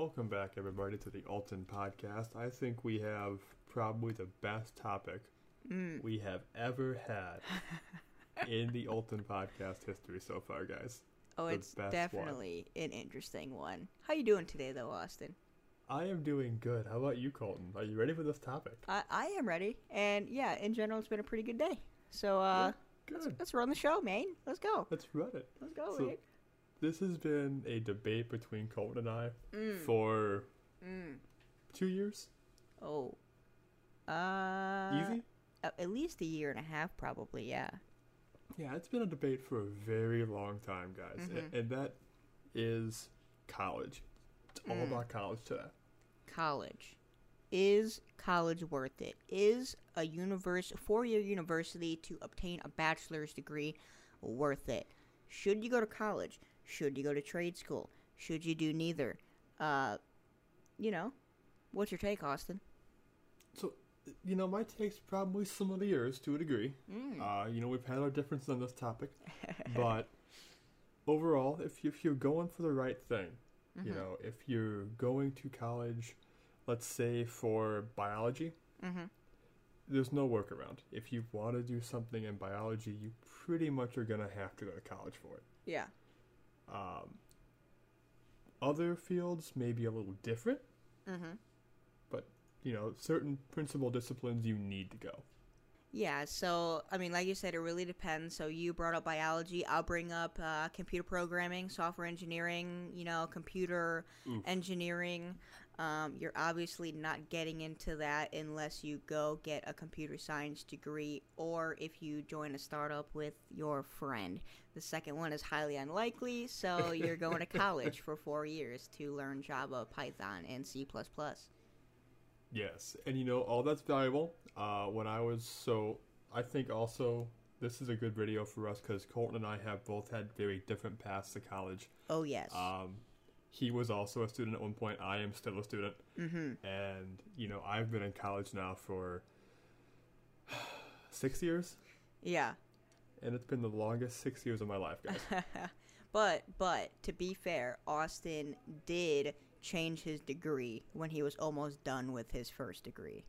Welcome back, everybody, to the Alton podcast. I think we have probably the best topic Mm. we have ever had in the Alton podcast history so far, guys. Oh, The it's best one. definitely an interesting one. How you doing today, though, Austin? I am doing good. How about you, Colton? Are you ready for this topic? I, I am ready, and yeah, in general, it's been a pretty good day. So uh, Good. let's run the show, man. Let's go. Let's run it. Let's go, So- man. This has been a debate between Colton and I Mm. for Mm. two years. Oh. Uh. Easy? At least a year and a half, probably. Yeah. Yeah, it's been a debate for a very long time, guys. Mhm. And that is college. It's all Mm. about college today. College. Is college worth it? Is a universe four-year university to obtain a bachelor's degree worth it? Should you go to college? Should you go to trade school? Should you do neither? Uh, you know, what's your take, Austin? So, you know, my take's probably similar to yours to a degree. Mm. Uh, you know, we've had our differences on this topic, but overall, if, you, if you're going for the right thing, you Mhm. know, if you're going to college, let's say for biology, Mm-hmm. there's no workaround. If you want to do something in biology, you pretty much are going to have to go to college for it. Yeah. Um, other fields may be a little different, Mm-hmm. but, you know, certain principal disciplines you need to go. Yeah, so I mean, like you said, it really depends. So you brought up biology. I'll bring up uh, computer programming, software engineering. You know, computer Oof. engineering. Um, you're obviously not getting into that unless you go get a computer science degree or if you join a startup with your friend. The second one is highly unlikely. So you're going to college for four years to learn Java, Python, and C++. Yes, and you know all that's valuable. Uh, when I was so, I think also this is a good video for us because Colton and I have both had very different paths to college. Oh yes. Um, he was also a student at one point. I am still a student, mm-hmm. and you know I've been in college now for six years, Yeah. and it's been the longest six years of my life, guys. But but to be fair, Austin did change his degree when he was almost done with his first degree.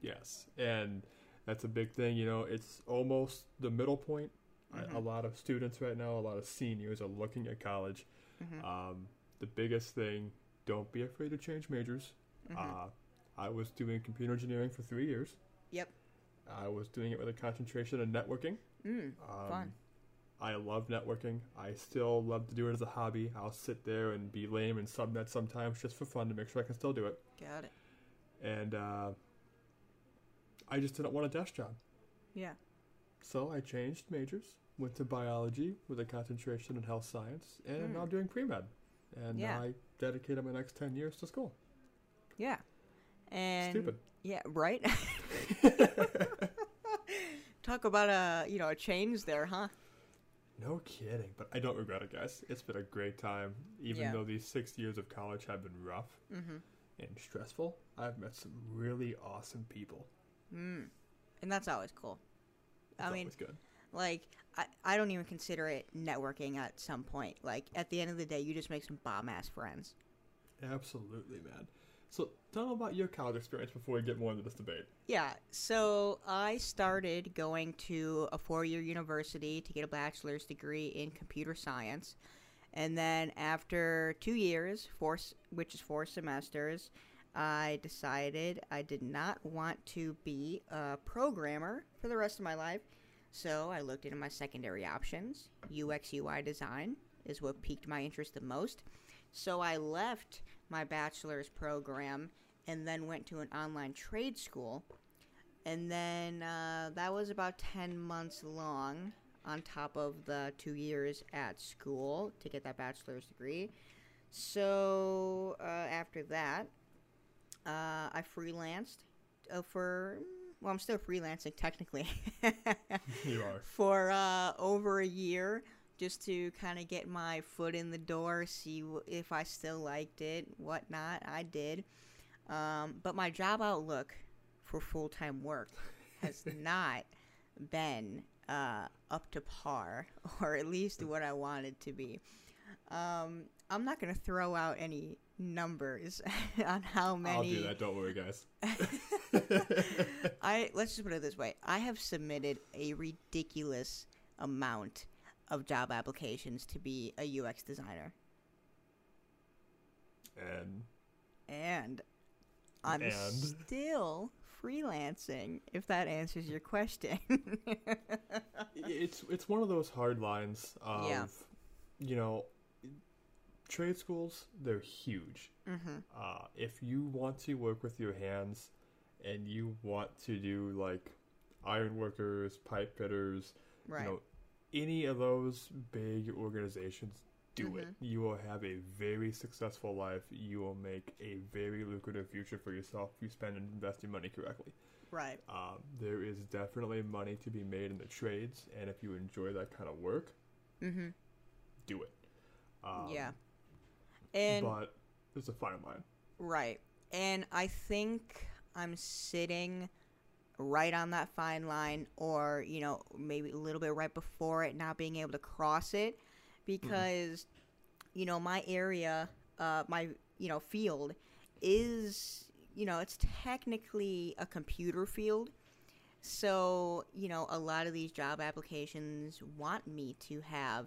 yes, and that's a big thing. You know, it's almost the middle point. Mhm. A lot of students right now, a lot of seniors are looking at college. Mhm. Um, the biggest thing, don't be afraid to change majors. Mhm. Uh, I was doing computer engineering for three years. Yep. I was doing it with a concentration in networking. Mm, Um, fun. I love networking. I still love to do it as a hobby. I'll sit there and be lame and subnet sometimes just for fun to make sure I can still do it. Got it. And uh, I just didn't want a desk job. Yeah. So I changed majors, went to biology with a concentration in health science, and Mm. now I'm doing pre med. And Yeah. I dedicated my next 10 years to school. Yeah. And Stupid. Yeah, right? Talk about a, you know, a change there, huh? No kidding, but I don't regret it, guys. It's been a great time. Even Yeah. though these six years of college have been rough Mhm. and stressful, I've met some really awesome people. Mm. And that's always cool. It's I mean, always good. Like I, I don't even consider it networking at some point. Like at the end of the day, you just make some bomb ass friends. Absolutely, man. So tell them about your college experience before we get more into this debate. Yeah, so I started going to a four year university to get a bachelor's degree in computer science. And then after two years, four, which is four semesters, I decided I did not want to be a programmer for the rest of my life. So I looked into my secondary options. UX UI design is what piqued my interest the most. So I left my bachelor's program and then went to an online trade school. And then uh, that was about 10 months long on top of the two years at school to get that bachelor's degree. So uh, after that, uh, I freelanced uh, for, well, I'm still freelancing technically. you are. for uh, over a year just to kind of get my foot in the door, see w- if I still liked it, whatnot. I did. Um, but my job outlook for full time work has not been uh, up to par, or at least what I wanted to be. Um, I'm not going to throw out any numbers on how many. I'll do that. Don't worry, guys. I let's just put it this way: I have submitted a ridiculous amount of job applications to be a UX designer, and and I'm And? still freelancing. If that answers your question. it's it's one of those hard lines of Yeah. you know trade schools they're huge mm-hmm. uh, if you want to work with your hands and you want to do like iron workers pipe fitters Right. you know any of those big organizations do it Mm-hmm. you will have a very successful life you will make a very lucrative future for yourself if you spend and invest your money correctly right. um, there is definitely money to be made in the trades, and if you enjoy that kind of work, Mm-hmm. do it. Um, yeah. And but there's a fine line. Right. And I think I'm sitting right on that fine line, or, you know, maybe a little bit right before it, not being able to cross it. Because, you know, my area, uh, my, you know, field is, you know, it's technically a computer field. So, you know, a lot of these job applications want me to have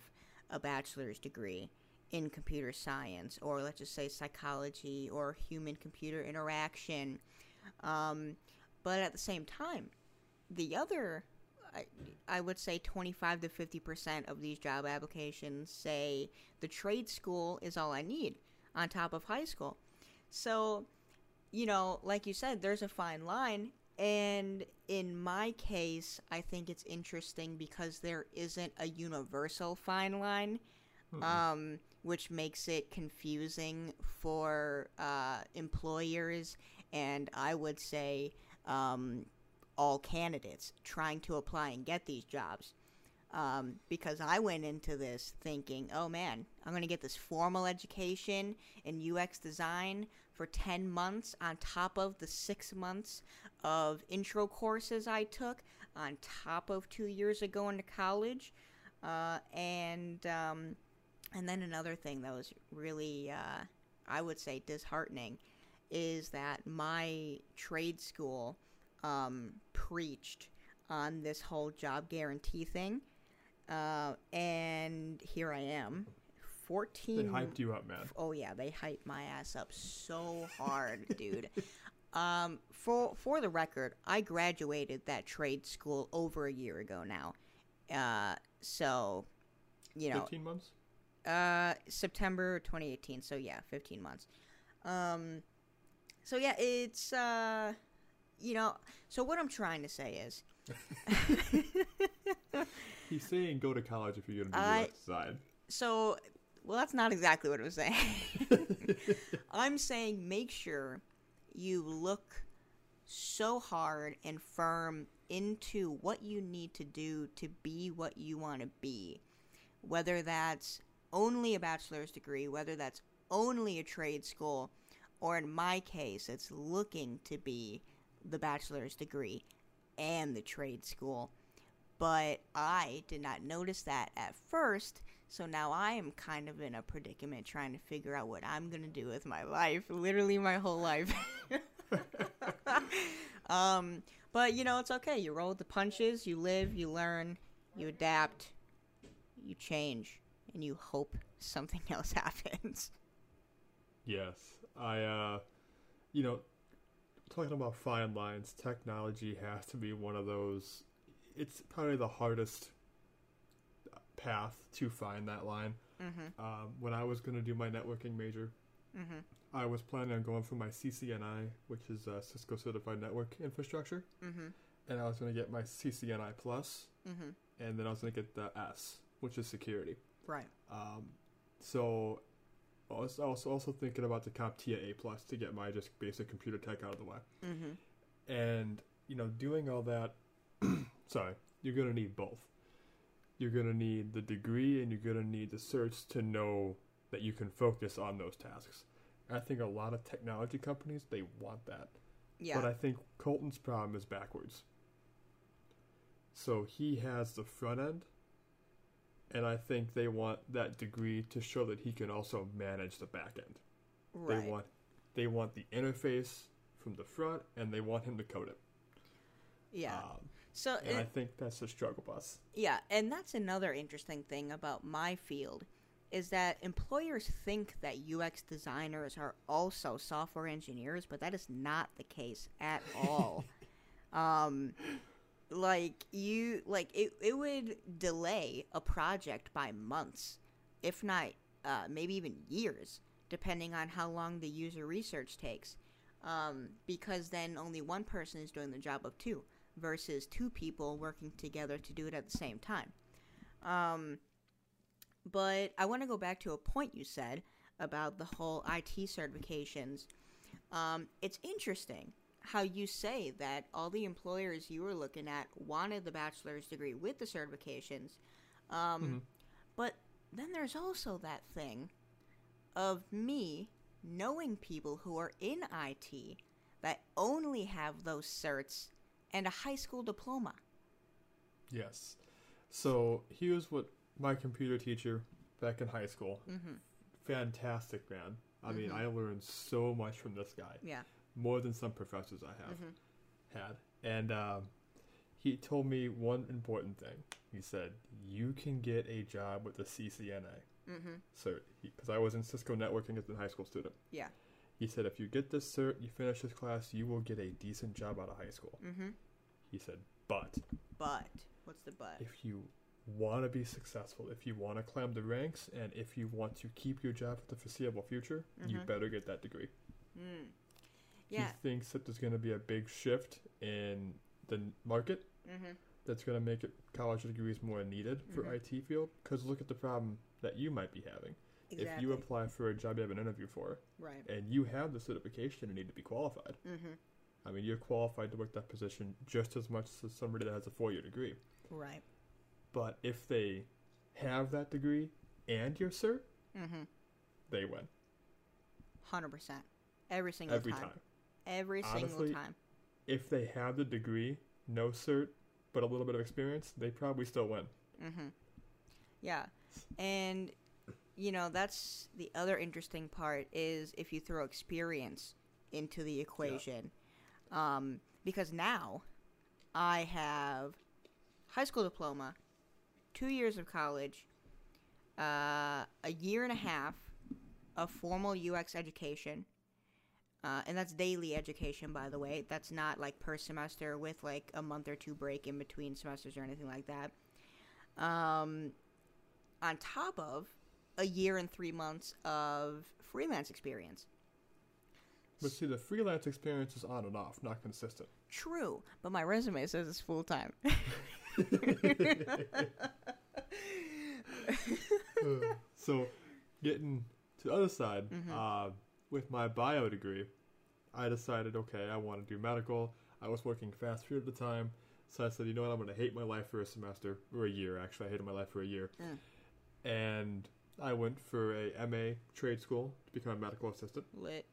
a bachelor's degree in computer science, or let's just say psychology or human computer interaction. Um, but at the same time, the other, I, I would say 25 to 50% of these job applications say the trade school is all I need on top of high school. So, you know, like you said, there's a fine line. And in my case, I think it's interesting because there isn't a universal fine line, um, which makes it confusing for uh, employers and I would say um, all candidates trying to apply and get these jobs. Um, because I went into this thinking, oh man, I'm going to get this formal education in UX design for 10 months on top of the six months of intro courses I took, on top of two years of going to college. Uh, and, um, and then another thing that was really, uh, I would say, disheartening is that my trade school um, preached on this whole job guarantee thing. Uh, and here I am, 14. They hyped you up, man. Oh yeah, they hyped my ass up so hard, dude. Um, for for the record, I graduated that trade school over a year ago now. Uh, so, you know, 15 months? Uh, September 2018. So yeah, 15 months. Um, so yeah, it's uh, you know, so what I'm trying to say is, He's saying go to college if you're going to do I- UX design. so well, that's not exactly what I was saying. I'm saying make sure you look so hard and firm into what you need to do to be what you want to be. Whether that's only a bachelor's degree, whether that's only a trade school, or in my case, it's looking to be the bachelor's degree and the trade school. But I did not notice that at first, so now I am kind of in a predicament trying to figure out what I'm going to do with my life, literally my whole life. um, but you know, it's okay. You roll with the punches, you live, you learn, you adapt, you change, and you hope something else happens. Yes. I, uh, you know, talking about fine lines, technology has to be one of those. It's probably the hardest path to find that line. Mm-hmm. Um, when I was going to do my networking major, Mm-hmm. I was planning on going for my CCNI, which is uh, Cisco Certified Network Infrastructure, Mm-hmm. and I was going to get my CCNI Plus, Mm-hmm. and then I was going to get the S, which is security. Right. Um, so I was also also thinking about the CompTIA A Plus to get my just basic computer tech out of the way. Mm-hmm. And you know, doing all that, sorry, you're gonna need both. You're gonna need the degree, and you're gonna need the certs to know that you can focus on those tasks. I think a lot of technology companies they want that, Yeah. but I think Colton's problem is backwards. So he has the front end, and I think they want that degree to show that he can also manage the back end. Right. They want they want the interface from the front, and they want him to code it. yeah. Um, so and I think that's a struggle bus. Yeah, and that's another interesting thing about my field is that employers think that UX designers are also software engineers, but that is not the case at all. um like you like it it would delay a project by months, if not uh, maybe even years, depending on how long the user research takes. Um, because then only one person is doing the job of two versus two people working together to do it at the same time. Um, but I want to go back to a point you said about the whole IT certifications. Um, it's interesting how you say that all the employers you were looking at wanted the bachelor's degree with the certifications. Um, But then there's also that thing of me knowing people who are in IT that only have those certs and a high school diploma. Yes. So here's what my computer teacher back in high school. Mm-hmm. Fantastic man. I mean, I learned so much from this guy. Yeah. More than some professors I have Mhm. had. And um, he told me one important thing. He said, "You can get a job with the CCNA." Mm-hmm. cert because I was in Cisco networking as a high school student. Yeah. He said, "If you get this cert, you finish this class, you will get a decent job out of high school." Mm-hmm. He said, "But But what's the but? if you want to be successful, if you want to climb the ranks, and if you want to keep your job for the foreseeable future, you Mhm. better get that degree." Mm. Yeah. He thinks that there's going to be a big shift in the market Mm-hmm. that's going to make it college degrees more needed for Mhm. IT field. Because look at the problem that you might be having. Exactly. If you apply for a job you have an interview for, right. and you have the certification and need to be qualified, Mm-hmm. I mean, you're qualified to work that position just as much as somebody that has a four-year degree. Right. But if they have that degree and your cert, Mm-hmm. they win Hundred percent. Every single every time. time. Every Honestly, single time. If they have the degree, no cert, but a little bit of experience, they probably still win. Mm-hmm. Yeah, and you know that's the other interesting part is if you throw experience into the equation, um, because now I have high school diploma, two years of college, uh, a year and a half of formal UX education. Uh, and that's daily education, by the way. That's not like per semester with like a month or two break in between semesters or anything like that. Um, on top of a year and three months of freelance experience. But see, the freelance experience is on and off, not consistent. True, but my resume says it's full time. so, getting to the other side, Mhm. uh, with my bio degree, I decided, okay, I want to do medical. I was working fast food at the time, so I said, you know what, I'm going to hate my life for a semester, or a year, actually. I hated my life for a year. Mm. And I went for a MA trade school to become a medical assistant Lit.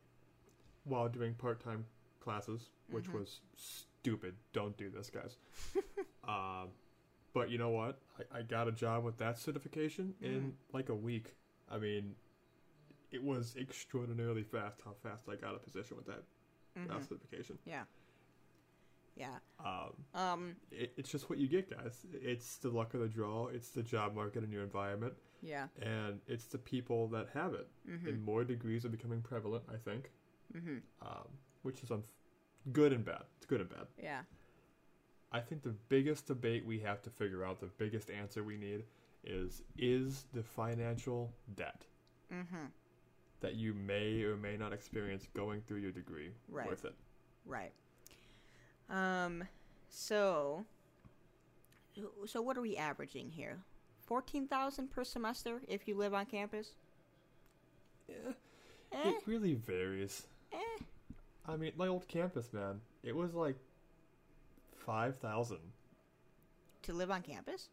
while doing part time classes, which Mhm. was stupid. Don't do this, guys. um, but you know what? I, I got a job with that certification in like a week. I mean, it was extraordinarily fast how fast I got a position with that, Mhm. certification. Yeah. Yeah. Um, Um. it, it's just what you get, guys. It's the luck of the draw. It's the job market in your environment, Yeah. and it's the people that have it. Mhm. And more degrees are becoming prevalent, I think, Mhm. um, which is unf- good and bad. It's good and bad. Yeah. I think the biggest debate we have to figure out, the biggest answer we need, is is the financial debt Mhm. That you may or may not experience going through your degree Right. worth it? Right. Um. So. So what are we averaging here? Fourteen thousand per semester if you live on campus. Yeah, Eh. it really varies. Eh. I mean, my old campus, man, it was like five thousand To live on campus.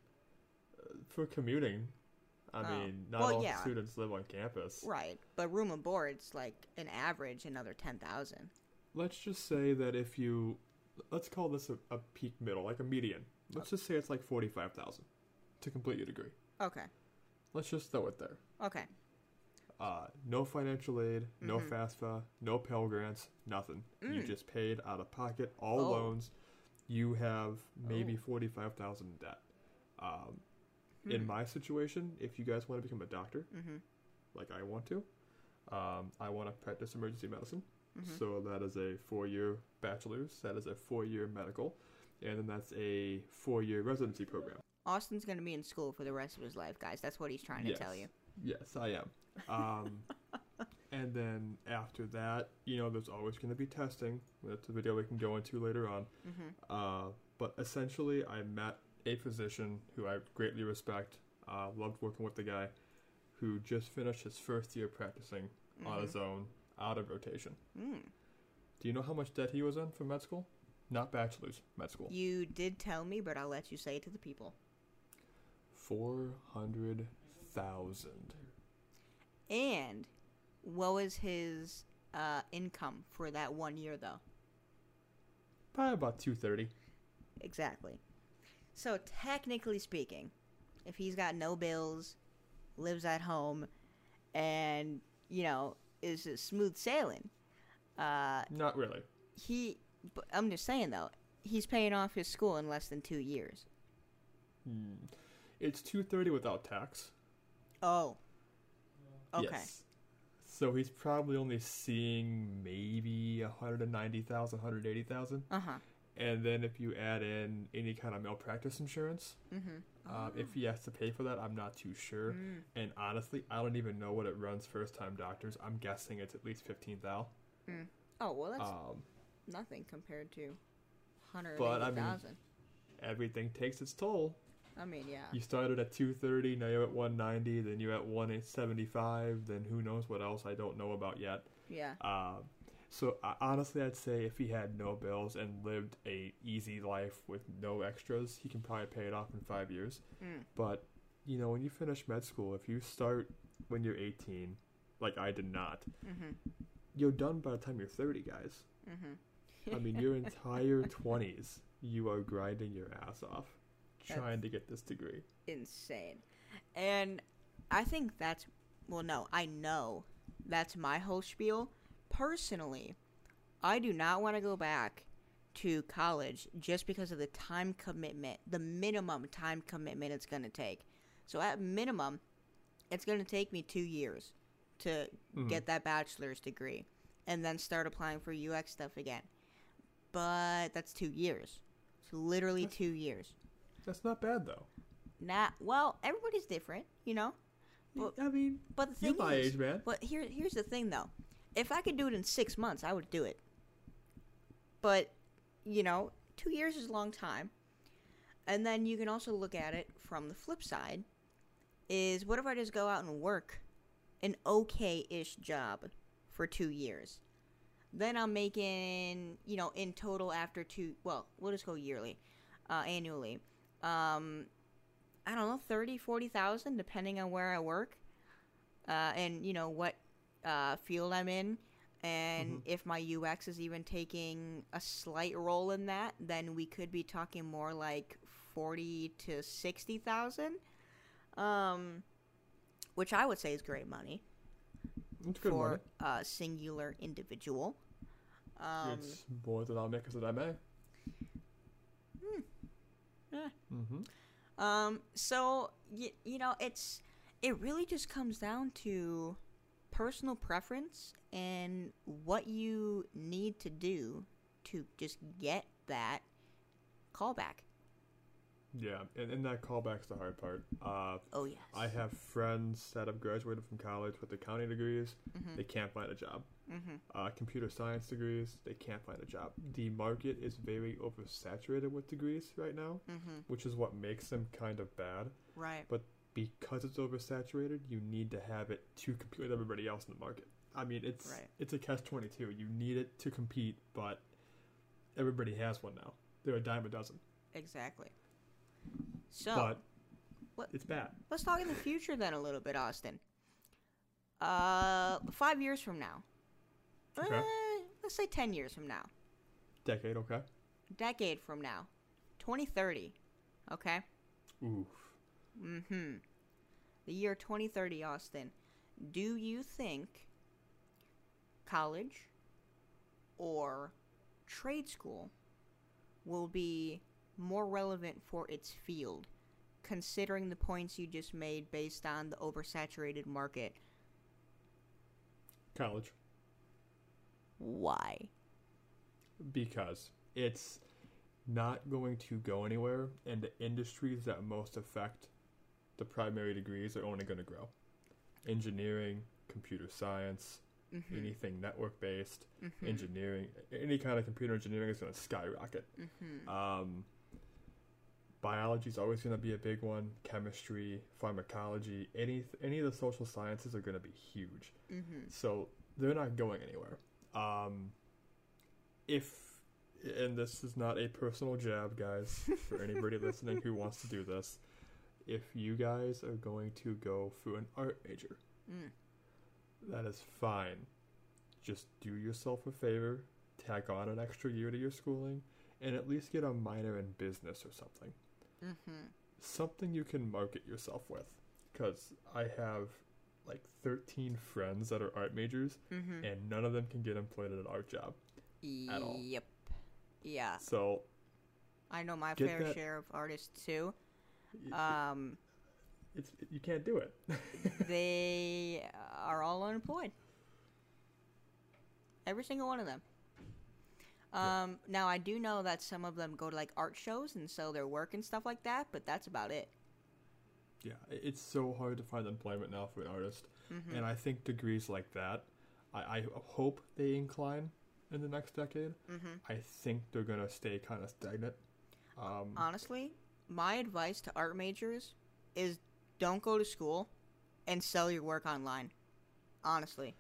for commuting. I Oh. mean, not Well, all yeah. students live on campus. Right. But room and board's like an average another ten thousand. Let's just say that if you, let's call this a, a peak middle, like a median. Let's just say it's like forty-five thousand to complete your degree. Okay. Let's just throw it there. Okay. Uh, no financial aid, no Mhm. FAFSA, no Pell Grants, nothing. You Mm. just paid out of pocket, all Oh. loans. You have maybe Oh. forty-five thousand in debt. Um, in Hmm. my situation, if you guys want to become a doctor, Mm-hmm. like I want to, um, I want to practice emergency medicine. Mm-hmm. So that is a four-year bachelor's. That is a four-year medical, and then that's a four-year residency program. Austin's gonna be in school for the rest of his life, guys. That's what he's trying to tell you. Yes, I am. Um, and then after that, you know, there's always going to be testing. That's a video we can go into later on. Mm-hmm. Uh, but essentially, I met a physician who I greatly respect. Uh, loved working with the guy who just finished his first year practicing on his own, out of rotation. Mm. Do you know how much debt he was in for med school? Not bachelor's, med school. You did tell me, but I'll let you say it to the people. Four hundred thousand. And what was his uh, income for that one year, though? Probably about two thirty. Exactly. So technically speaking, if he's got no bills, lives at home, and you know is a smooth sailing, uh, Not really. he. But I'm just saying though, he's paying off his school in less than two years. Hmm. It's two thirty without tax. Oh. Okay. Yes. So he's probably only seeing maybe 190,000, 180,000. Uh huh. And then if you add in any kind of malpractice insurance, Mm-hmm. uh, if he has to pay for that, I'm not too sure. Mm. And honestly, I don't even know what it runs first time doctors. I'm guessing it's at least 15 thou. Oh well, that's Um, nothing compared to hundred But, I mean- everything takes its toll. I mean, yeah. You started at 230, now you're at 190, then you're at 175, then who knows what else I don't know about yet. Yeah. Um, so honestly, I'd say if he had no bills and lived a easy life with no extras, he can probably pay it off in five years. Mm. But you know, when you finish med school, if you start when you're 18, like I did not, Mm-hmm. you're done by the time you're 30, guys. Mm-hmm. I mean, your entire 20s, you are grinding your ass off trying to get this degree. insane. And I think that's well no, I know that's my whole spiel. Personally, I do not want to go back to college just because of the time commitment, the minimum time commitment it's going to take. So at minimum, it's going to take me 2 years to Mhm. get that bachelor's degree and then start applying for UX stuff again. But that's 2 years. It's literally That's- 2 years. That's not bad though. Not well. Everybody's different, you know. Well, I mean, But the you're thing my is, age, man. but here, here's the thing though. If I could do it in six months, I would do it. But, you know, two years is a long time. And then you can also look at it from the flip side. Is what if I just go out and work an okay-ish job for two years? Then I'm making, you know, in total after two. Well, we'll just go yearly, uh, annually. Um, I don't know, 30, 40,000, depending on where I work uh, and, you know, what uh, field I'm in. And Mhm. if my UX is even taking a slight role in that, then we could be talking more like 40 to 60,000. Um, which I would say is great money It's good for money. a singular individual. Um, it's more than I'll make as an MA. eh. Mm-hmm. Um, so y- you know, it's it really just comes down to personal preference and what you need to do to just get that callback. Yeah, and, and that callback's the hard part. Uh, Oh yes. I have friends that have graduated from college with accounting degrees. Mhm. They can't find a job. Mhm. Uh, computer science degrees, they can't find a job. The market is very oversaturated with degrees right now, Mhm. which is what makes them kind of bad. Right. Because it's oversaturated, you need to have it to compete with everybody else in the market. I mean, it's Right. it's a catch twenty two. You need it to compete, but everybody has one now. They're a dime a dozen. Exactly. So but what- it's bad. let's talk in the future then a little bit, Austin. Uh, five years from now. Okay. Eh, let's say ten years from now. Decade, okay. Decade from now. 2030. Okay. Oof. Mm-hmm. The year 2030, Austin. Do you think college or trade school will be more relevant for its field, considering the points you just made based on the oversaturated market? College. Why? because it's not going to go anywhere, and the industries that most affect the primary degrees are only going to grow. Engineering, computer science, Mm-hmm. anything network based, mm-hmm. engineering, any kind of computer engineering is going to skyrocket. mm-hmm. Um, biology is always going to be a big one. Chemistry, pharmacology, any any of the social sciences are going to be huge. mm-hmm. So they're not going anywhere. Um, if and this is not a personal jab, guys, for anybody listening who wants to do this, if you guys are going to go through an art major, Mm. that is fine. Just do yourself a favor, tag on an extra year to your schooling, and at least get a minor in business or something. Mm-hmm. Something you can market yourself with. Because I have like 13 friends that are art majors, Mm-hmm. and none of them can get employed at an art job. at all. Yep. Yeah, So I know my fair that- share of artists too. Um, it's you can't do it. they are all unemployed. Every single one of them. Yeah. Um, now I do know that some of them go to like art shows and sell their work and stuff like that, but that's about it. yeah, it's so hard to find employment now for an artist, Mm-hmm. and I think degrees like that, I, I hope they incline in the next decade. mm-hmm. I think they're gonna stay kind of stagnant. Um, Honestly, my advice to art majors is don't go to school and sell your work online. Honestly.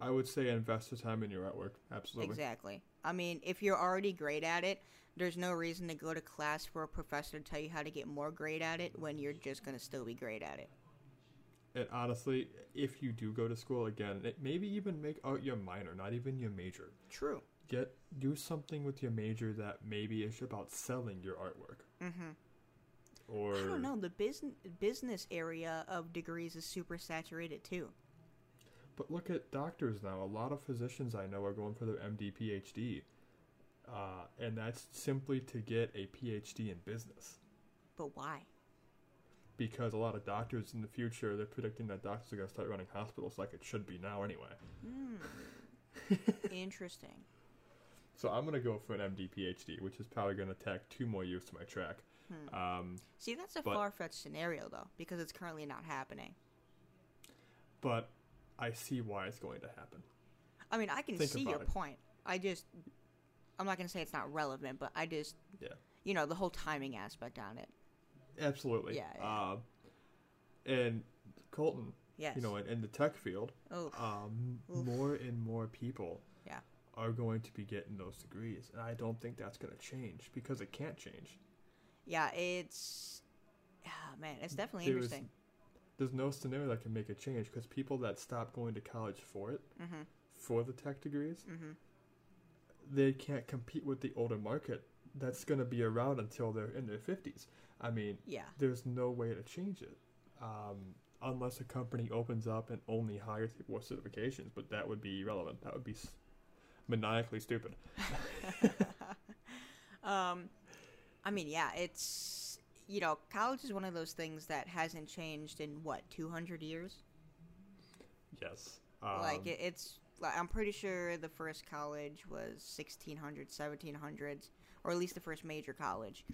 I would say invest the time in your artwork. Absolutely. Exactly. I mean, if you're already great at it, there's no reason to go to class for a professor to tell you how to get more great at it when you're just going to still be great at it. And honestly, if you do go to school again, it, maybe even make out your minor, not even your major. True. Get do something with your major that maybe is about selling your artwork. Mhm. Or I don't know, the business business area of degrees is super saturated too. But look at doctors now. A lot of physicians I know are going for their MD, PhD, uh, and that's simply to get a PhD in business. But why? Because a lot of doctors in the future, they're predicting that doctors are going to start running hospitals like it should be now anyway. Hmm. Interesting. So I'm going to go for an MD, PhD, which is probably going to tack two more years to my track. Hmm. Um, See, that's a far fetched scenario though, because it's currently not happening. but I see why it's going to happen. I mean, I can Think see your it. point. I just, I'm not gonna say it's not relevant, but I just, Yeah. you know, the whole timing aspect on it. Absolutely. Yeah, yeah. Uh, and Colton, Yes. you know, in, in the tech field, um, more and more people Yeah. are going to be getting those degrees. And I don't think that's going to change because it can't change. Yeah, it's, ah, man, it's definitely interesting. There's no scenario that can make a change because people that stop going to college for it, Mm-hmm. for the tech degrees, Mm-hmm. they can't compete with the older market that's going to be around until they're in their 50s. I mean, Yeah. there's no way to change it um, unless a company opens up and only hires people with certifications, but that would be irrelevant. That would be maniacally stupid. um, I mean, yeah, it's you know, college is one of those things that hasn't changed in what 200 years. Yes. Um, like it, it's, like, I'm pretty sure the first college was 1600s, 1700s, or at least the first major college.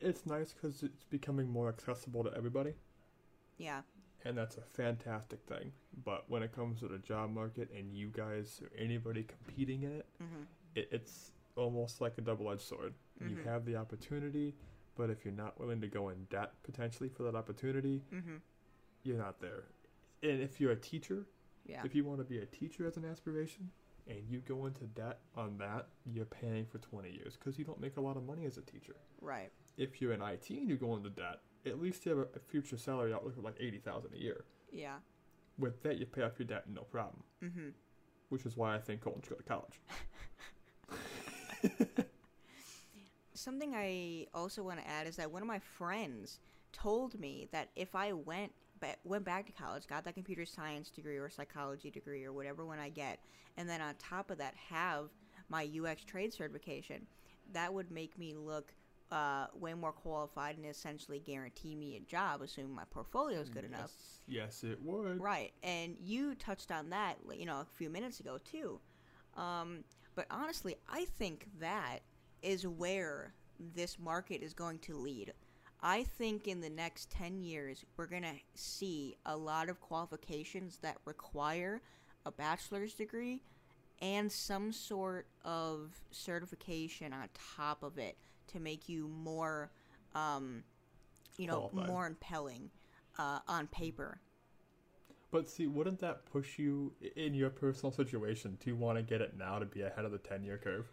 it's nice because it's becoming more accessible to everybody, Yeah. and that's a fantastic thing. But when it comes to the job market and you guys or anybody competing in it, Mm-hmm. it it's almost like a double-edged sword. You Mhm. have the opportunity, but if you're not willing to go in debt potentially for that opportunity, Mm-hmm. you're not there. And if you're a teacher, Yeah. if you want to be a teacher as an aspiration, and you go into debt on that, you're paying for 20 years because you don't make a lot of money as a teacher. Right. If you're in IT and you go into debt, at least you have a, a future salary outlook of like 80,000 a year. Yeah. With that, you pay off your debt no problem. Mm-hmm. Which is why I think Colton should go to college. Something I also want to add is that one of my friends told me that if I went ba- went back to college, got that computer science degree or psychology degree or whatever one I get, and then on top of that have my UX trade certification, that would make me look uh, way more qualified and essentially guarantee me a job, assuming my portfolio is good enough. Yes, yes, it would. Right, and you touched on that, you know, a few minutes ago too. Um, but honestly, I think that is where this market is going to lead. I think in the next 10 years, we're going to see a lot of qualifications that require a bachelor's degree and some sort of certification on top of it to make you more, um, you know, Qualified. more impelling uh, on paper. But see, wouldn't that push you in your personal situation to want to get it now to be ahead of the 10 year curve?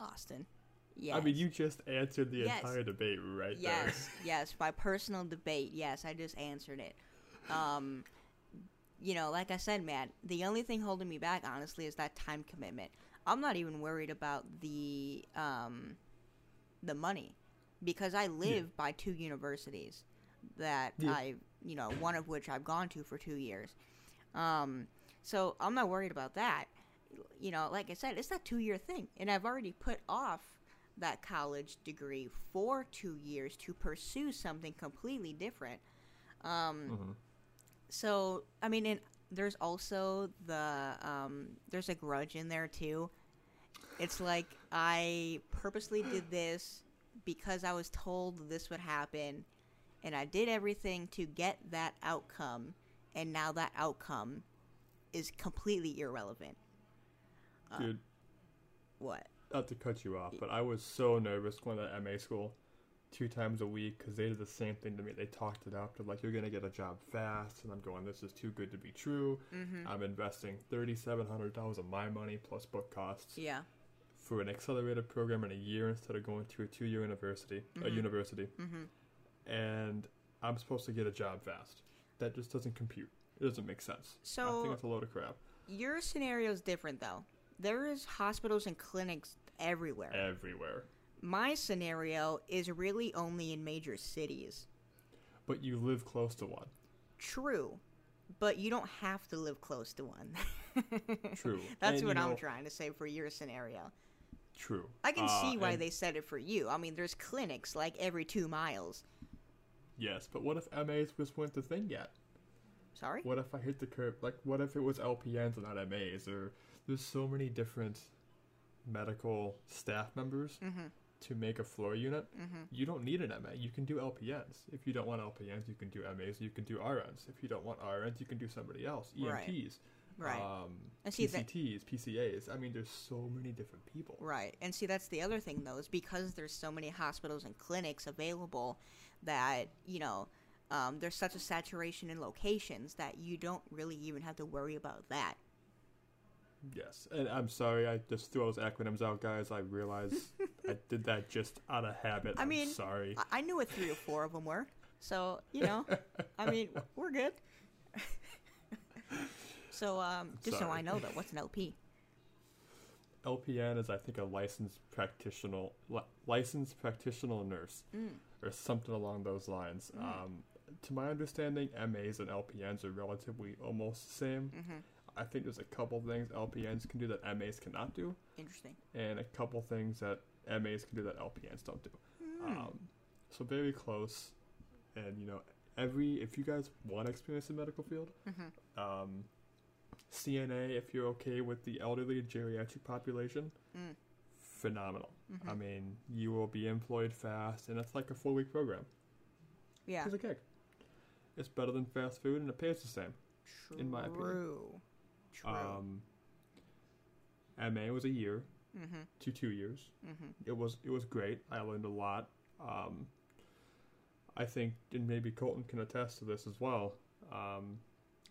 Austin. Yes. I mean, you just answered the Yes. entire debate right there. Yes, yes. My personal debate. Yes, I just answered it. Um, you know, like I said, man, the only thing holding me back, honestly, is that time commitment. I'm not even worried about the um, the money because I live by two universities that Yeah. I, you know, one of which I've gone to for two years. Um, so I'm not worried about that. You know, like I said, it's that two year thing, and I've already put off that college degree for two years to pursue something completely different. Um, there. hmm so I mean, and there's also the um, there's a grudge in there too. It's like I purposely did this because I was told this would happen, and I did everything to get that outcome, and now that outcome is completely irrelevant. Uh, Dude, What? not to cut you off, but I was so nervous going to MA school two times a week because they did the same thing to me. They talked it up. They're like, you're going to get a job fast. And I'm going, this is too good to be true. Mm-hmm. I'm investing $3,700 of my money plus book costs Yeah. for an accelerated program in a year instead of going to a two year university. A Mhm. university. Mm-hmm. And I'm supposed to get a job fast. That just doesn't compute. It doesn't make sense. So I think it's a load of crap. your scenario is different though. There is hospitals and clinics everywhere. Everywhere. My scenario is really only in major cities. But you live close to one. True, but you don't have to live close to one. True. That's And, what I'm know- trying to say for your scenario. True. I can Uh, see why and- they said it for you. I mean, there's clinics like every two miles. Yes, but what if MAs just weren't the thing yet? Sorry? What if I hit the curve? Like, what if it was LPNs and not MAs? Or there's so many different medical staff members Mm-hmm. to make a floor unit. Mm-hmm. You don't need an MA. You can do LPNs. If you don't want LPNs, you can do MAs. You can do RNs. If you don't want RNs, you can do somebody else. EMTs. Right. Um, And see that- PCAs. I mean, there's so many different people. Right. And see, that's the other thing, though, is because there's so many hospitals and clinics available that, you know, um, there's such a saturation in locations that you don't really even have to worry about that. Yes, and I'm sorry I just threw those acronyms out, guys. I realize I did that just out of habit. I I'm mean, sorry. I, I knew what three or four of them were. So, you know, I mean, we're good. so, um, just so I know, though, what's an LP? LPN is, I think, a licensed practitioner, li- licensed practitioner nurse, Mm. or something along those lines. Mm. Um, to my understanding, MAs and LPNs are relatively almost the same. Mm-hmm. I think there's a couple things LPNs can do that MAs cannot do, Interesting. and a couple things that MAs can do that LPNs don't do. Mm. Um, so very close, and you know, every if you guys want experience in the medical field, mm-hmm. um, CNA, if you're okay with the elderly geriatric population, Mm. phenomenal. Mm-hmm. I mean, you will be employed fast, and it's like a four week program. yeah. It's a gig. It's better than fast food, and it pays the same. True. in my opinion. True. True. Um, MA was a year mm-hmm. to two years. Mm-hmm. It was it was great. I learned a lot. Um, I think, and maybe Colton can attest to this as well. Um,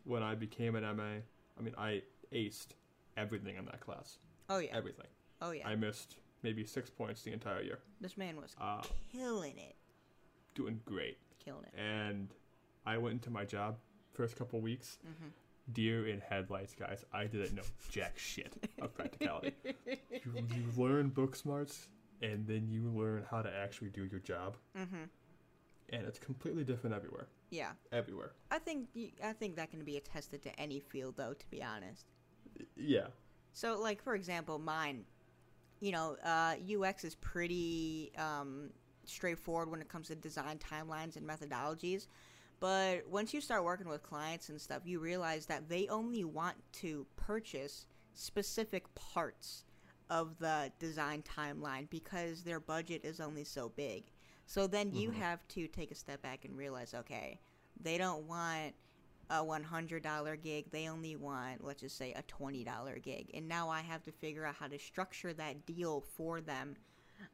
when I became an MA, I mean, I aced everything in that class. Oh, yeah. Everything. Oh, yeah. I missed maybe six points the entire year. this man was Uh, killing it. doing great. Killing it. And I went into my job first couple weeks, Mm-hmm. deer in headlights, guys. I didn't know jack shit of practicality. You, you learn book smarts, and then you learn how to actually do your job. Mm-hmm. and it's completely different everywhere. Yeah. Everywhere. I think I think that can be attested to any field, though. To be honest. Yeah. So, like for example, mine, you know, uh, UX is pretty um, straightforward when it comes to design timelines and methodologies. But once you start working with clients and stuff, you realize that they only want to purchase specific parts of the design timeline because their budget is only so big. So then you Mhm. have to take a step back and realize, okay, they don't want a $100 gig. They only want, let's just say, a $20 gig. And now I have to figure out how to structure that deal for them.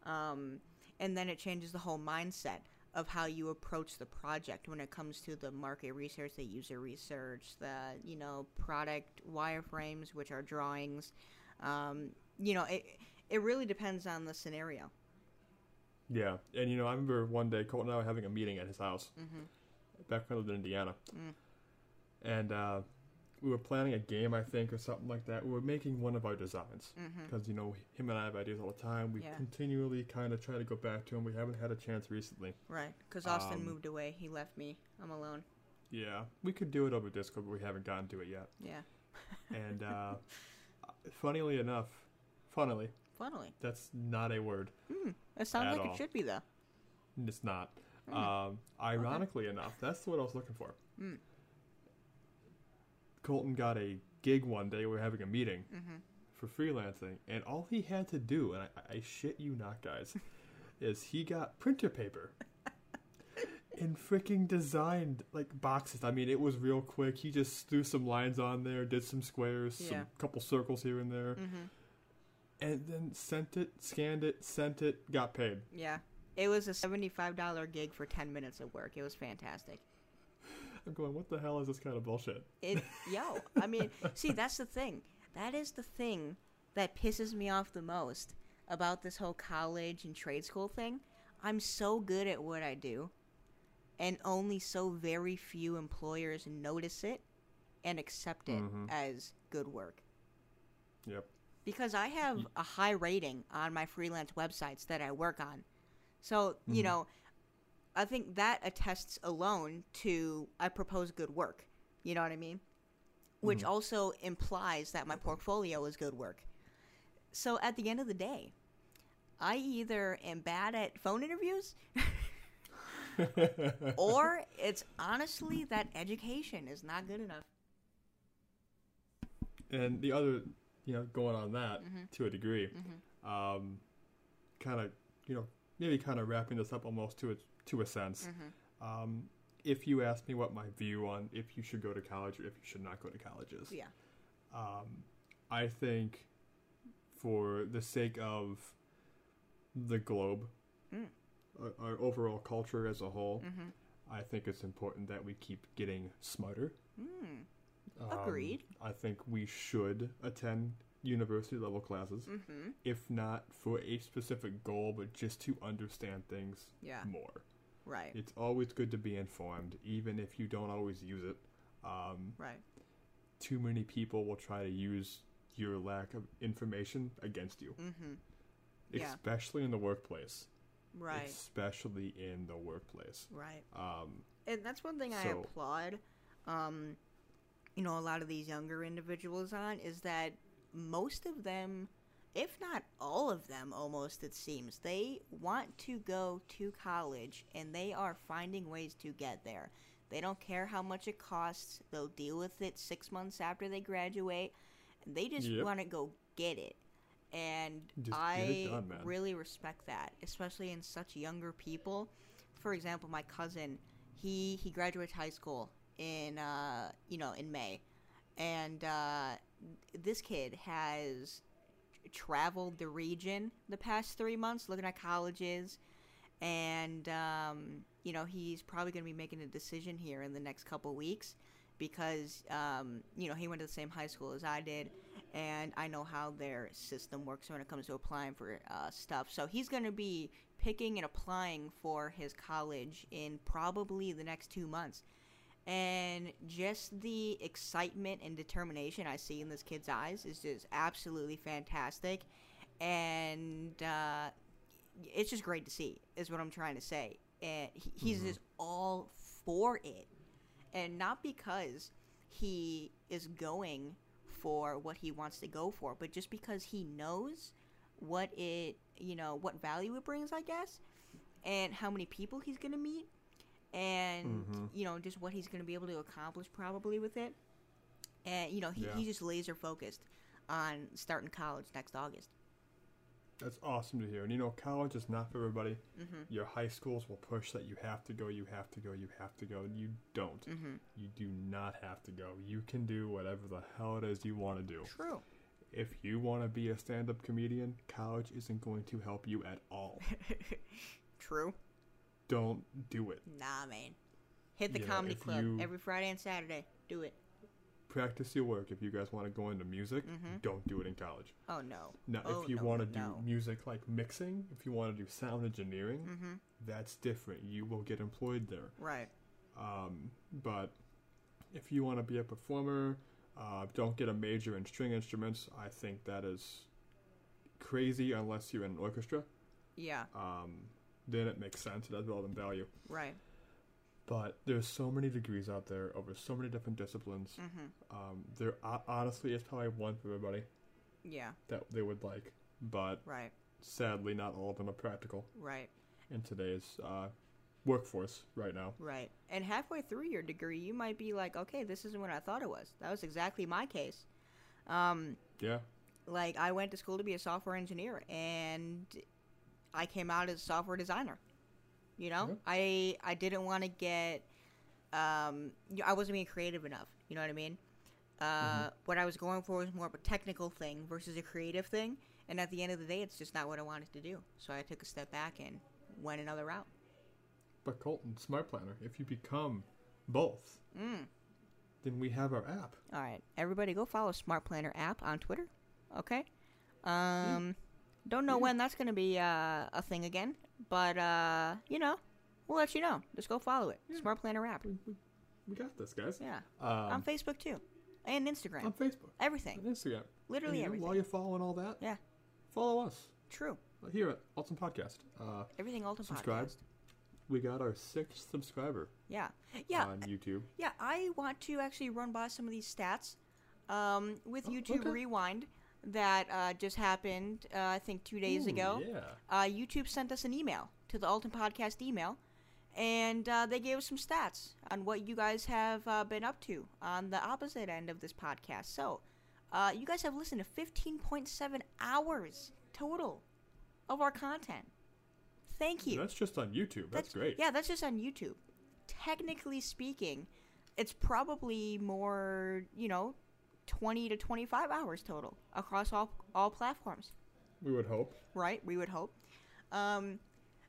Um, and then it changes the whole mindset of how you approach the project when it comes to the market research, the user research, the, you know, product wireframes, which are drawings. Um, you know, it, it really depends on the scenario. Yeah. And you know, I remember one day Colton and I were having a meeting at his house hmm back when I lived in Indiana. Mm. And uh, we were planning a game, I think, or something like that. We were making one of our designs. Because, you know, him and I have ideas all the time. We Yeah. continually kind of try to go back to him. We haven't had a chance recently. Right. Because Austin Um, moved away. He left me. I'm alone. Yeah. We could do it over Discord, but we haven't gotten to it yet. Yeah. And uh, funnily enough, funnily, Funnily. that's not a word. Hmm. It sounds like all. it should be, though. It's not. Hmm. Um, ironically enough, that's what I was looking for. Mm. Colton got a gig one day. We were having a meeting hmm for freelancing, and all he had to do, and I, I shit you not, guys, is he got printer paper and freaking designed like boxes. I mean, it was real quick. He just threw some lines on there, did some squares, Yeah. some couple circles here and there, hmm and then sent it, scanned it, sent it, got paid. Yeah. It was a $75 gig for 10 minutes of work. It was fantastic. I'm going, what the hell is this kind of bullshit? It, yo, I mean, see, that's the thing. That is the thing that pisses me off the most about this whole college and trade school thing. I'm so good at what I do, and only so very few employers notice it and accept it Mhm. as good work. Yep. Because I have a high rating on my freelance websites that I work on. So, you Mhm. know, I think that attests alone to I propose good work. You know what I mean? Which Mhm. also implies that my portfolio is good work. So at the end of the day, I either am bad at phone interviews or it's honestly that education is not good enough. and the other, you know, going on that Mhm. to a degree, Mhm. um, kind of, you know, maybe kind of wrapping this up almost to a to a sense. Mhm. Um, if you ask me what my view on if you should go to college or if you should not go to college is, Yeah. um, I think for the sake of the globe, Mm. our, our overall culture as a whole, Mhm. I think it's important that we keep getting smarter. Mm. Um, Agreed. I think we should attend university level classes, Mhm. if not for a specific goal, but just to understand things Yeah. more. Right. It's always good to be informed, even if you don't always use it. Um, Right. too many people will try to use your lack of information against you, Mm-hmm. Yeah. especially in the workplace. Right. Especially in the workplace. Right. Um, and that's one thing I applaud. Um, you know, a lot of these younger individuals on is that most of them, if not all of them, almost it seems, they want to go to college and they are finding ways to get there. They don't care how much it costs. They'll deal with it six months after they graduate. And they just Yep. want to go get it. And Just I done, really respect that, especially in such younger people. For example, my cousin, he he graduates high school in uh, you know in May, and uh, this kid has traveled the region the past three months looking at colleges, and um, you know he's probably going to be making a decision here in the next couple weeks because um, you know he went to the same high school as I did, and I know how their system works when it comes to applying for uh, stuff. So he's going to be picking and applying for his college in probably the next two months. And just the excitement and determination I see in this kid's eyes is just absolutely fantastic. And uh, it's just great to see, is what I'm trying to say. and he, he's just all for it, and not because he is going for what he wants to go for, but just because he knows what it, you know, what value it brings, I guess, and how many people he's gonna meet, and Mhm. you know, just what he's gonna be able to accomplish probably with it, and you know, he, Yeah. he's just laser focused on starting college next August. That's awesome to hear. And you know, college is not for everybody. Mhm. Your high schools will push that you have to go, you have to go, you have to go. You don't. Mhm. You do not have to go. You can do whatever the hell it is you want to do. True. If you want to be a stand up comedian, college isn't going to help you at all. True. Don't do it. Nah, man. Hit the You know, comedy club every Friday and Saturday. Do it. Practice your work. If you guys want to go into music, Mhm. don't do it in college. Oh no. Now, Oh, if you no, want to do no. music like mixing, if you want to do sound engineering, Mhm. that's different. You will get employed there. Right. Um, but if you want to be a performer, uh, don't get a major in string instruments. I think that is crazy unless you're in an orchestra. Yeah. Um, then it makes sense. It has relevant value. Right. But there's so many degrees out there over so many different disciplines. Mhm. Um, there ho- honestly is probably one for everybody Yeah. that they would like, but Right. sadly, not all of them are practical Right. in today's uh, workforce right now. Right. And halfway through your degree, you might be like, okay, this isn't what I thought it was. That was exactly my case. Um, Yeah, like I went to school to be a software engineer, and I came out as a software designer. You know, Yeah. I I didn't want to get, um, I wasn't being creative enough. You know what I mean? Uh, What I was going for was more of a technical thing versus a creative thing, and at the end of the day, it's just not what I wanted to do. So I took a step back and went another route. but Colton, Smart Planner, if you become both, Mm. then we have our app. All right, everybody, go follow Smart Planner app on Twitter. Okay. Um, don't know Yeah. when that's gonna be uh, a thing again, but uh, you know, we'll let you know. Just go follow it. Yeah. Smart Planner app. We, we, we got this, guys. Yeah, on Um, Facebook too, and Instagram. on Facebook, everything, on Instagram. literally And, you know, everything. While you're following all that, Yeah. follow us True. here at Ultimate Podcast. Uh, Everything Ultimate Subscribe. Podcast. we got our sixth subscriber Yeah, yeah, on YouTube. yeah. I want to actually run by some of these stats um, with Oh, YouTube okay. Rewind that uh, just happened. Uh, I think two days Ooh, ago. Yeah. uh, YouTube sent us an email to the Alton Podcast email, and uh, they gave us some stats on what you guys have uh, been up to on the opposite end of this podcast. So, uh, you guys have listened to 15.7 hours total of our content. Thank you. That's just on YouTube. That's, great. Yeah, that's just on YouTube. Technically speaking, it's probably more, you know, 20 to 25 hours total across all all platforms We would hope. right? We would hope. Um,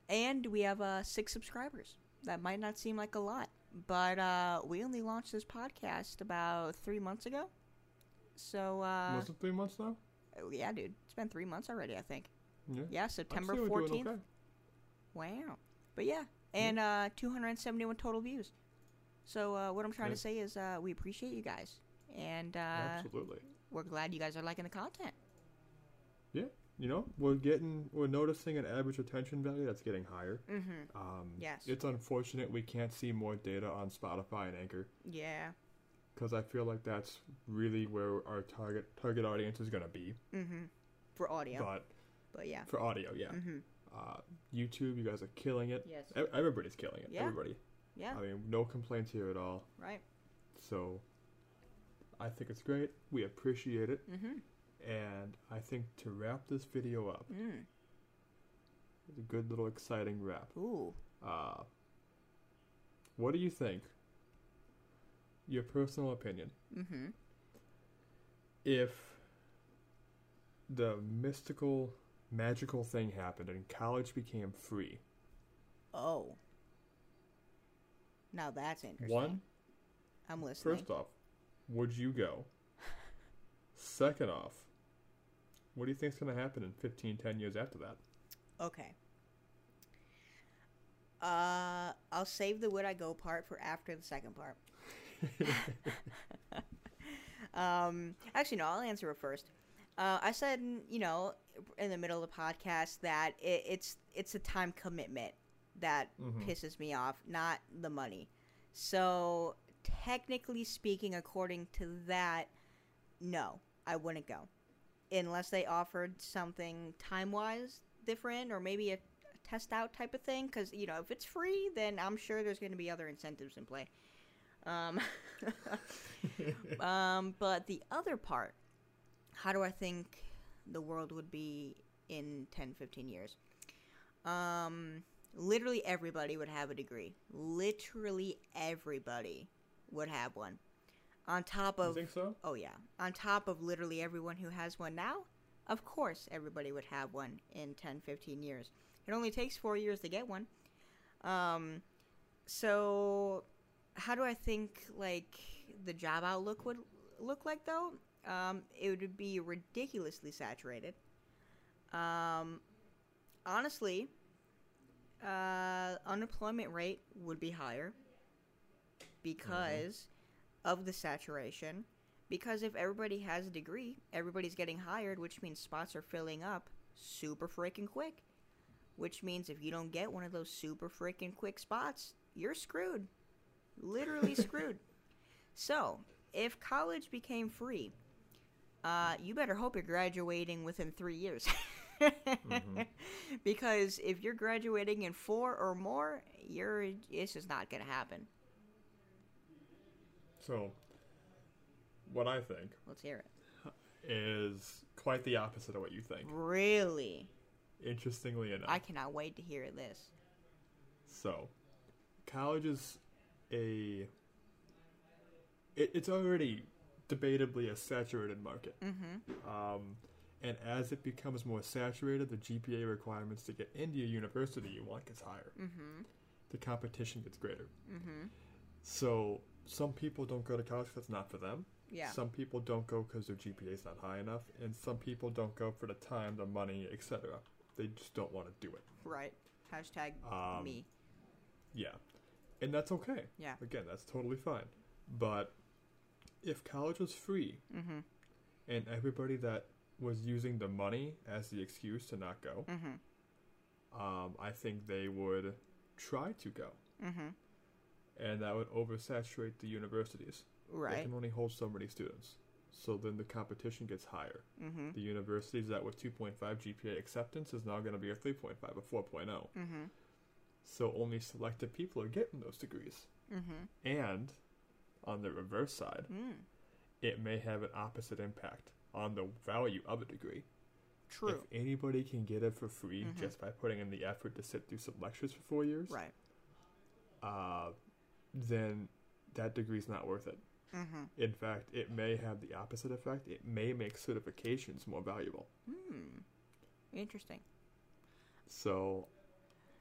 and we have uh, six subscribers. That might not seem like a lot, but uh, we only launched this podcast about three months ago. So uh, Was it three months now? oh, yeah, dude, it's been three months already. I think. Yeah. Yeah, September say we're doing fourteenth. okay. Wow. But yeah, and uh, 271 total views. So uh, what I'm trying Okay. to say is uh, we appreciate you guys, and uh, Absolutely. we're glad you guys are liking the content. Yeah. You know, we're getting, we're noticing an average retention value that's getting higher. Mm-hmm. Um, Yes. It's unfortunate we can't see more data on Spotify and Anchor Yeah. because I feel like that's really where our target target audience is going to be. Mm-hmm. For audio, But but yeah. for audio, yeah. Mm-hmm. Uh, YouTube, you guys are killing it. Yes. Everybody's killing it. Yeah. Everybody. Yeah. I mean, no complaints here at all. Right. So I think it's great. We appreciate it. Mm-hmm. And I think to wrap this video up, Mm. it's a good little exciting wrap. Ooh. Uh, what do you think? Your personal opinion. Mm-hmm. If the mystical, magical thing happened and college became free, Oh. Now that's interesting. one, I'm listening. first off, would you go? Second off, what do you think's going to happen in 15, 10 years after that? Okay. Uh, I'll save the would I go part for after the second part. um, actually, no, I'll answer it first. Uh, I said, you know, in the middle of the podcast that it, it's it's a time commitment that Mhm. pisses me off, not the money. So, technically speaking, according to that, no, I wouldn't go. Unless they offered something time wise different or maybe a, test out type of thing. Because, you know, if it's free, then I'm sure there's going to be other incentives in play. Um, um, but the other part, how do I think the world would be in 10, 15 years? Um, literally everybody would have a degree. Literally everybody would have one. On top you of think so? oh yeah, on top of literally everyone who has one now, of course everybody would have one in 10, 15 years. It only takes 4 years to get one. Um so how do I think like the job outlook would look like though? Um, it would be ridiculously saturated. Um, honestly, uh, unemployment rate would be higher because of the saturation. Because if everybody has a degree, everybody's getting hired, which means spots are filling up super freaking quick. Which means if you don't get one of those super freaking quick spots, you're screwed. Literally screwed. So, if college became free, uh, you better hope you're graduating within three years. Because if you're graduating in four or more, you're it's just not gonna happen. So, what I think Let's hear it. is quite the opposite of what you think. Really, Interestingly enough. I cannot wait to hear this. So, college is a. It, it's already debatably a saturated market. Mm-hmm. Um, and as it becomes more saturated, the GPA requirements to get into a university you want gets higher. Mm-hmm. The competition gets greater. Mm-hmm. So, some people don't go to college 'cause that's not for them. Yeah. Some people don't go because their GPA is not high enough, and some people don't go for the time, the money, etc. They just don't want to do it. Right. Hashtag Um, me. Yeah, and that's okay. Yeah. Again, that's totally fine. But if college was free Mm-hmm. and everybody that was using the money as the excuse to not go, Mm-hmm. um, I think they would try to go, Mm-hmm. And that would oversaturate the universities. Right. They can only hold so many students. So then the competition gets higher. Mm-hmm. The universities that with 2.5 GPA acceptance is now going to be a 3.5, a 4.0. Mm-hmm. So only selected people are getting those degrees. Mm-hmm. And on the reverse side, Mm. it may have an opposite impact on the value of a degree. True. If anybody can get it for free Mhm. just by putting in the effort to sit through some lectures for four years, Right. uh, then that degree's not worth it. Mm-hmm. In fact, it may have the opposite effect. It may make certifications more valuable. Hmm. Interesting. So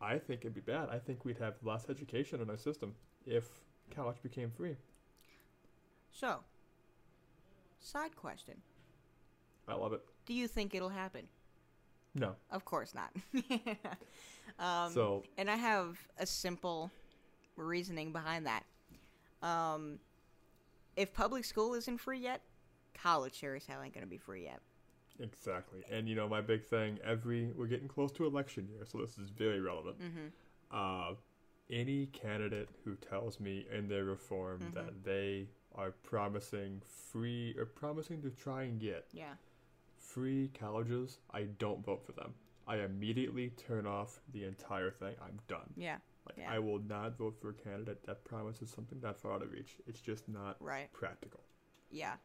I think it'd be bad. I think we'd have less education in our system if college became free. So, side question: I love it. Do you think it'll happen? No. Of course not. um, so and I have a simple reasoning behind that. Um, if public school isn't free yet, college sure as hell ain't gonna be free yet. exactly. And you know my big thing, every we're getting close to election year, so this is very relevant. Mm-hmm. Uh any candidate who tells me in their reform Mhm. that they are promising free or promising to try and get Yeah. free colleges, I don't vote for them. I immediately turn off the entire thing. I'm done. Yeah. Like Yeah. I will not vote for a candidate that promises something that far out of reach. It's just not Right. practical. Yeah.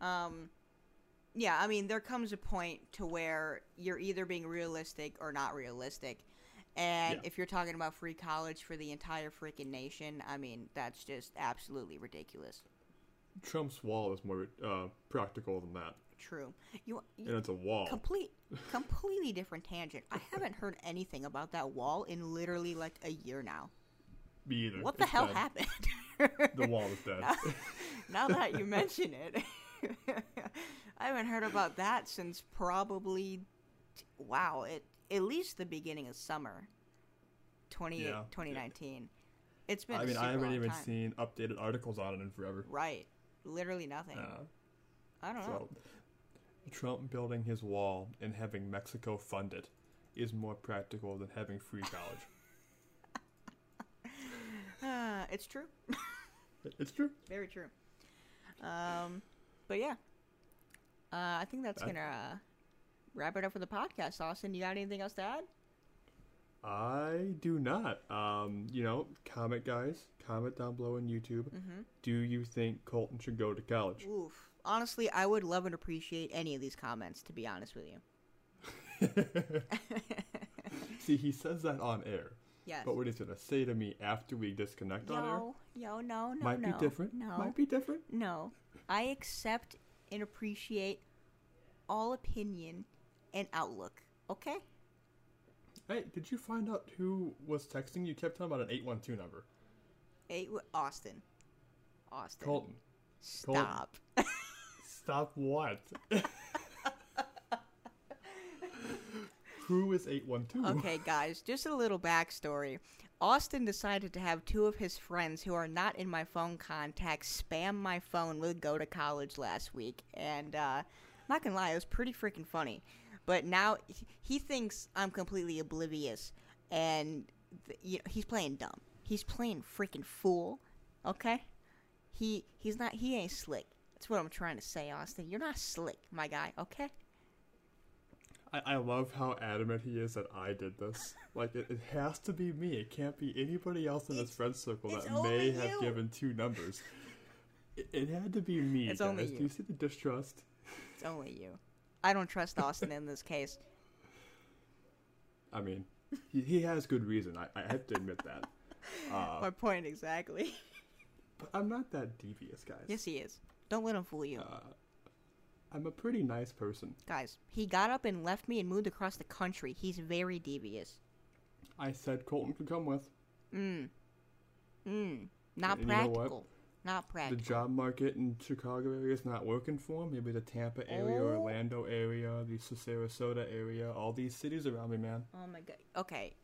Um, yeah, I mean, there comes a point to where you're either being realistic or not realistic. And Yeah. if you're talking about free college for the entire freaking nation, I mean, that's just absolutely ridiculous. Trump's wall is more uh, practical than that, True. You, and you it's a wall. complete, completely different tangent. I haven't heard anything about that wall in literally like a year now. Me either. What the It's hell dead. happened? The wall is dead. now that you mention it, I haven't heard about that since probably, wow, it at least the beginning of summer, 20, Yeah. 2019. It's been. I a mean, I haven't even time. seen updated articles on it in forever. Right, literally nothing. Uh, I don't know. Trump building his wall and having Mexico fund it is more practical than having free college. it's true. It's true. Very true. Um, but yeah, uh, I think that's gonna uh, wrap it up for the podcast. Austin, you got anything else to add? I do not. Um, you know, comment, guys. Comment down below on YouTube. Mm-hmm. Do you think Colton should go to college? Oof. Honestly, I would love and appreciate any of these comments. To be honest with you. See, he says that on air. Yes. But what he's gonna say to me after we disconnect on air Yo, yo, no, no, no. might no. be different. No, Might be different. no. I accept and appreciate all opinion and outlook. Okay. Hey, did you find out who was texting you? You kept talking about an eight one two number. W- Austin. Austin. Colton. Stop. Stop what? who is eight one two? Okay, guys, just a little backstory. Austin decided to have two of his friends who are not in my phone contacts spam my phone with go to college last week. And, uh, not gonna lie, it was pretty freaking funny. But now he- he thinks I'm completely oblivious. And th- you know, he's playing dumb. He's playing freaking fool. Okay? He he's not he ain't slick. That's what I'm trying to say, Austin. You're not slick, my guy, okay? I, I love how adamant he is that I did this. Like it, it has to be me. It can't be anybody else in his It's- friend circle that may have given two numbers. It, it had to be me, It's guys. only Do you. you see the distrust? It's only you. I don't trust Austin in this case. I mean, he, he has good reason. I, I have to admit that. Uh, My point exactly. but I'm not that devious, guys. yes, he is. Don't let him fool you. Uh, I'm a pretty nice person. Guys, he got up and left me and moved across the country. He's very devious. I said Colton could come with. Mm. Mm. Not And you know what? practical. The job market in Chicago area is not working for him. Maybe the Tampa area, Oh. Orlando area, the Sarasota area, all these cities around me, man. Oh my god. Okay.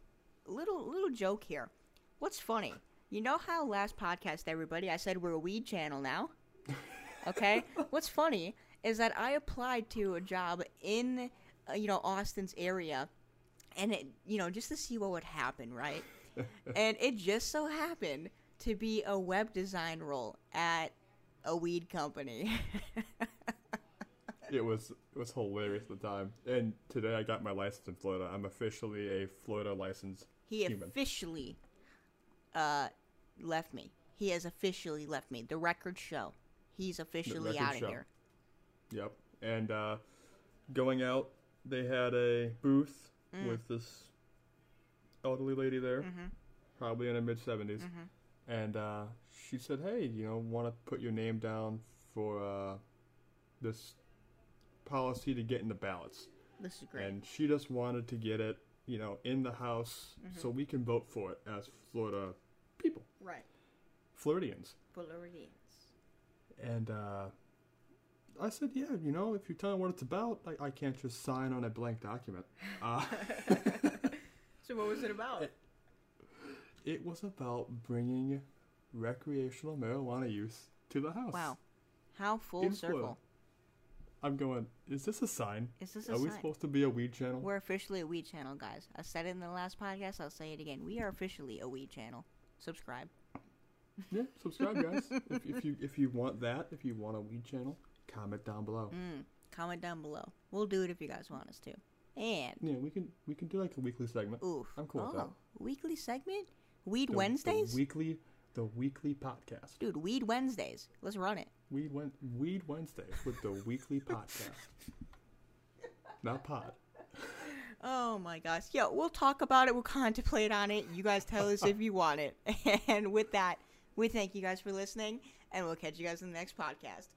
Little little joke here. What's funny? You know how last podcast everybody I said we're a weed channel now? Okay? What's funny is that I applied to a job in uh, you know Austin's area and it you know just to see what would happen, right? and it just so happened to be a web design role at a weed company. It was it was hilarious at the time. And today I got my license in Florida. I'm officially a Florida licensed he human. officially uh left me. He has officially left me. The records show. He's officially out of here. Yep. And uh, going out, they had a booth Mm. with this elderly lady there, Mhm. probably in her mid 70s. Mhm. And uh, she said, hey, you know, want to put your name down for uh, this policy to get in the ballots. This is great. And she just wanted to get it, you know, in the House Mm-hmm. so we can vote for it as Florida people, right. Floridians. Floridians. And uh, I said, yeah, you know, if you tell me what it's about, I, I can't just sign on a blank document. Uh, So what was it about? it was about bringing recreational marijuana use to the house. Wow. How full In circle. Florida. I'm going, is this a sign? Is this a Are we supposed to be a weed channel? We're officially a weed channel, guys. I said it in the last podcast. I'll say it again. We are officially a weed channel. Subscribe. Yeah, subscribe, guys. if, if you if you want that, if you want a weed channel, comment down below. Mm. Comment down below. We'll do it if you guys want us to. And Yeah, we can we can do like a weekly segment. oof. I'm cool oh, with that. weekly segment? Weed The- Wednesdays? The weekly the weekly podcast. Dude, Weed Wednesdays. Let's run it. Weed Wen- Weed Wednesdays with the weekly podcast. Not pod. Oh my gosh. Yeah, we'll talk about it. We'll contemplate on it. You guys tell us if you want it. And with that, we thank you guys for listening, and we'll catch you guys in the next podcast.